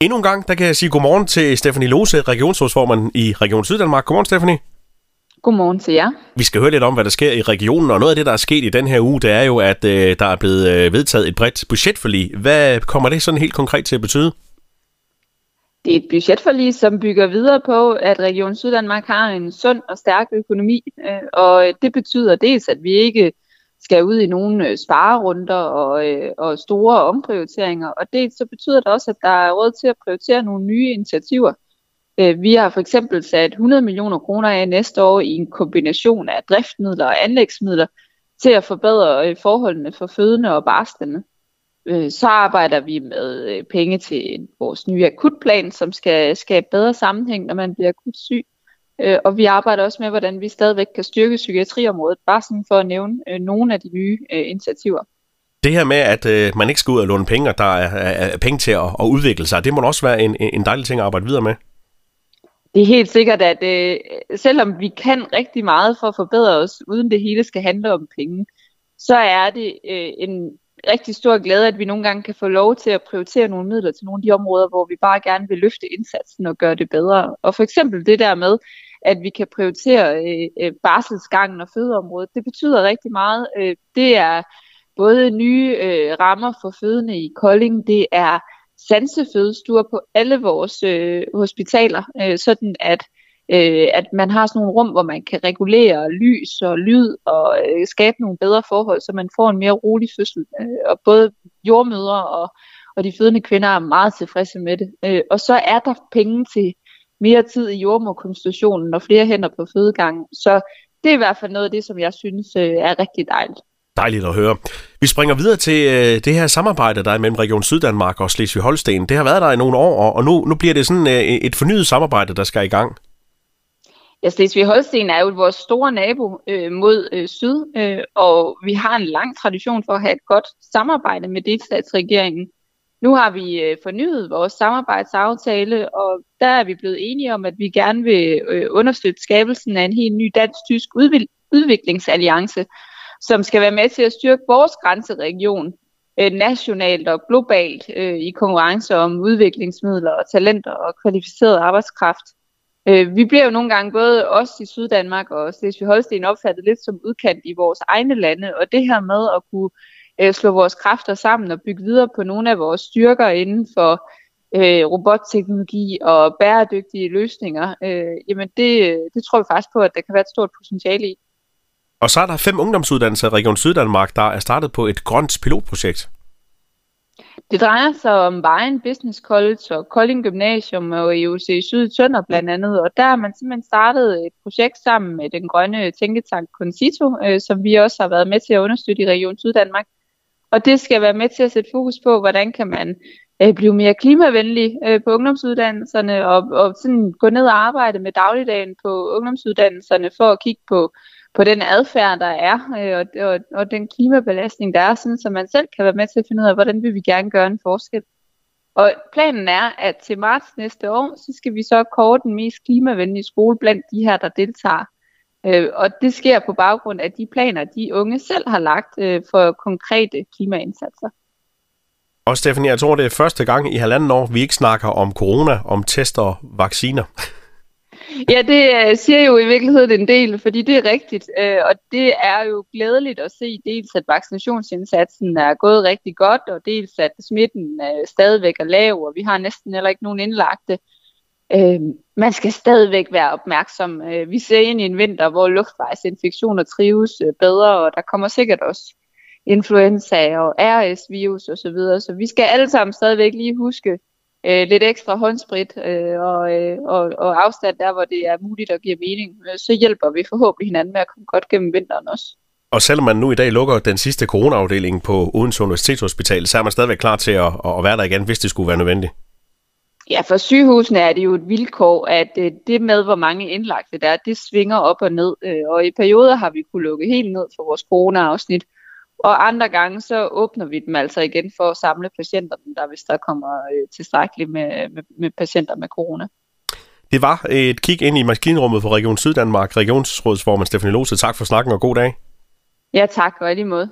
Endnu en gang, der kan jeg sige godmorgen til Stefanie Lose, regionsrådsformand i Region Syddanmark. Godmorgen, Stefanie. Godmorgen til jer. Vi skal høre lidt om, hvad der sker i regionen, og noget af det, der er sket i den her uge, det er jo, at øh, der er blevet øh, vedtaget et bredt budgetforlig. Hvad kommer det sådan helt konkret til at betyde? Det er et budgetforlig, som bygger videre på, at Region Syddanmark har en sund og stærk økonomi, øh, og det betyder dels, at vi ikke skal ud i nogle øh, sparerunder og, øh, og store omprioriteringer, og det så betyder det også, at der er råd til at prioritere nogle nye initiativer. Øh, vi har for eksempel sat 100 millioner kroner af næste år i en kombination af driftmidler og anlægsmidler til at forbedre øh, forholdene for fødende og barslende. Øh, så arbejder vi med øh, penge til vores nye akutplan, som skal skabe bedre sammenhæng, når man bliver akut syg. Øh, og vi arbejder også med, hvordan vi stadigvæk kan styrke psykiatriområdet, bare sådan for at nævne nogle af de nye initiativer. Det her med, at øh, man ikke skal ud og låne penge, og der er, er, er penge til at, at udvikle sig, det må også være en, en dejlig ting at arbejde videre med. Det er helt sikkert, at øh, selvom vi kan rigtig meget for at forbedre os, uden det hele skal handle om penge, så er det øh, en rigtig stor glæde, at vi nogle gange kan få lov til at prioritere nogle midler til nogle af de områder, hvor vi bare gerne vil løfte indsatsen og gøre det bedre. Og for eksempel det der med, at vi kan prioritere øh, øh, barselsgangen og fødeområdet, det betyder rigtig meget. Øh, det er både nye øh, rammer for fødende i Kolding, det er sansefødestuer på alle vores øh, hospitaler, øh, sådan at øh, at man har sådan nogle rum, hvor man kan regulere lys og lyd og øh, skabe nogle bedre forhold, så man får en mere rolig fødsel. Øh, og både jordmødre og, og de fødende kvinder er meget tilfredse med det. Øh, og så er der penge til mere tid i jordmorkonstitutionen og flere hænder på fødegangen. Så det er i hvert fald noget af det, som jeg synes øh, er rigtig dejligt. Dejligt at høre. Vi springer videre til øh, det her samarbejde, der er mellem Region Syddanmark og Slesvig-Holsten. Det har været der i nogle år, og nu, nu bliver det sådan øh, et fornyet samarbejde, der skal i gang. Ja, Slesvig-Holsten er jo vores store nabo øh, mod øh, syd, øh, og vi har en lang tradition for at have et godt samarbejde med delstatsregeringen. Nu har vi øh, fornyet vores samarbejdsaftale, og der er vi blevet enige om, at vi gerne vil øh, understøtte skabelsen af en helt ny dansk-tysk udviklingsalliance, som skal være med til at styrke vores grænseregion øh, nationalt og globalt øh, i konkurrence om udviklingsmidler og talenter og kvalificeret arbejdskraft. Øh, vi bliver jo nogle gange både os i Syddanmark og Slesvig-Holsten opfattet lidt som udkant i vores egne lande, og det her med at kunne øh, slå vores kræfter sammen og bygge videre på nogle af vores styrker inden for øh, robotteknologi og bæredygtige løsninger, øh, jamen det, det tror vi faktisk på, at der kan være et stort potentiale i. Og så er der fem ungdomsuddannelser i Region Syddanmark, der er startet på et grønt pilotprojekt. Det drejer sig om Vejen Business College og Kolding Gymnasium og EUC Syd Tønder blandt andet, og der har man simpelthen startet et projekt sammen med den grønne tænketank Concito, øh, som vi også har været med til at understøtte i Region Syddanmark. Og det skal være med til at sætte fokus på, hvordan kan man øh, blive mere klimavenlig øh, på ungdomsuddannelserne og, og sådan gå ned og arbejde med dagligdagen på ungdomsuddannelserne for at kigge på på den adfærd, der er, øh, og, og, og den klimabelastning, der er, sådan, så man selv kan være med til at finde ud af, hvordan vil vi gerne gøre en forskel. Og planen er, at til marts næste år, så skal vi så kåre den mest klimavenlige skole blandt de her, der deltager. Øh, og det sker på baggrund af de planer, de unge selv har lagt øh, for konkrete klimaindsatser. Og Stefanie, jeg tror, det er første gang i halvanden år, vi ikke snakker om corona, om tester og vacciner. Ja, det øh, siger jo i virkeligheden en del, fordi det er rigtigt, øh, og det er jo glædeligt at se dels, at vaccinationsindsatsen er gået rigtig godt, og dels, at smitten stadigvæk er lav, og vi har næsten heller ikke nogen indlagte. Øh, man skal stadigvæk være opmærksom. Øh, vi ser ind i en vinter, hvor luftvejsinfektioner trives øh, bedre, og der kommer sikkert også influenza og RS-virus osv., så, videre. så vi skal alle sammen stadigvæk lige huske, øh, lidt ekstra håndsprit øh, og, øh, og, og afstand der, hvor det er muligt og giver mening, øh, så hjælper vi forhåbentlig hinanden med at komme godt gennem vinteren også. Og selvom man nu i dag lukker den sidste coronaafdeling på Odense Universitetshospital, så er man stadigvæk klar til at, at være der igen, hvis det skulle være nødvendigt. Ja, for sygehusene er det jo et vilkår, at øh, det med, hvor mange indlagte der er, det svinger op og ned. Øh, og i perioder har vi kunne lukke helt ned for vores corona-afsnit, og andre gange, så åbner vi dem altså igen for at samle patienterne, der hvis der kommer øh, tilstrækkeligt med, med, med patienter med corona. Det var et kig ind i maskinrummet for Region Syddanmark. Regionsrådsformand Stefanie Lose, tak for snakken og god dag. Ja, tak og i lige måde.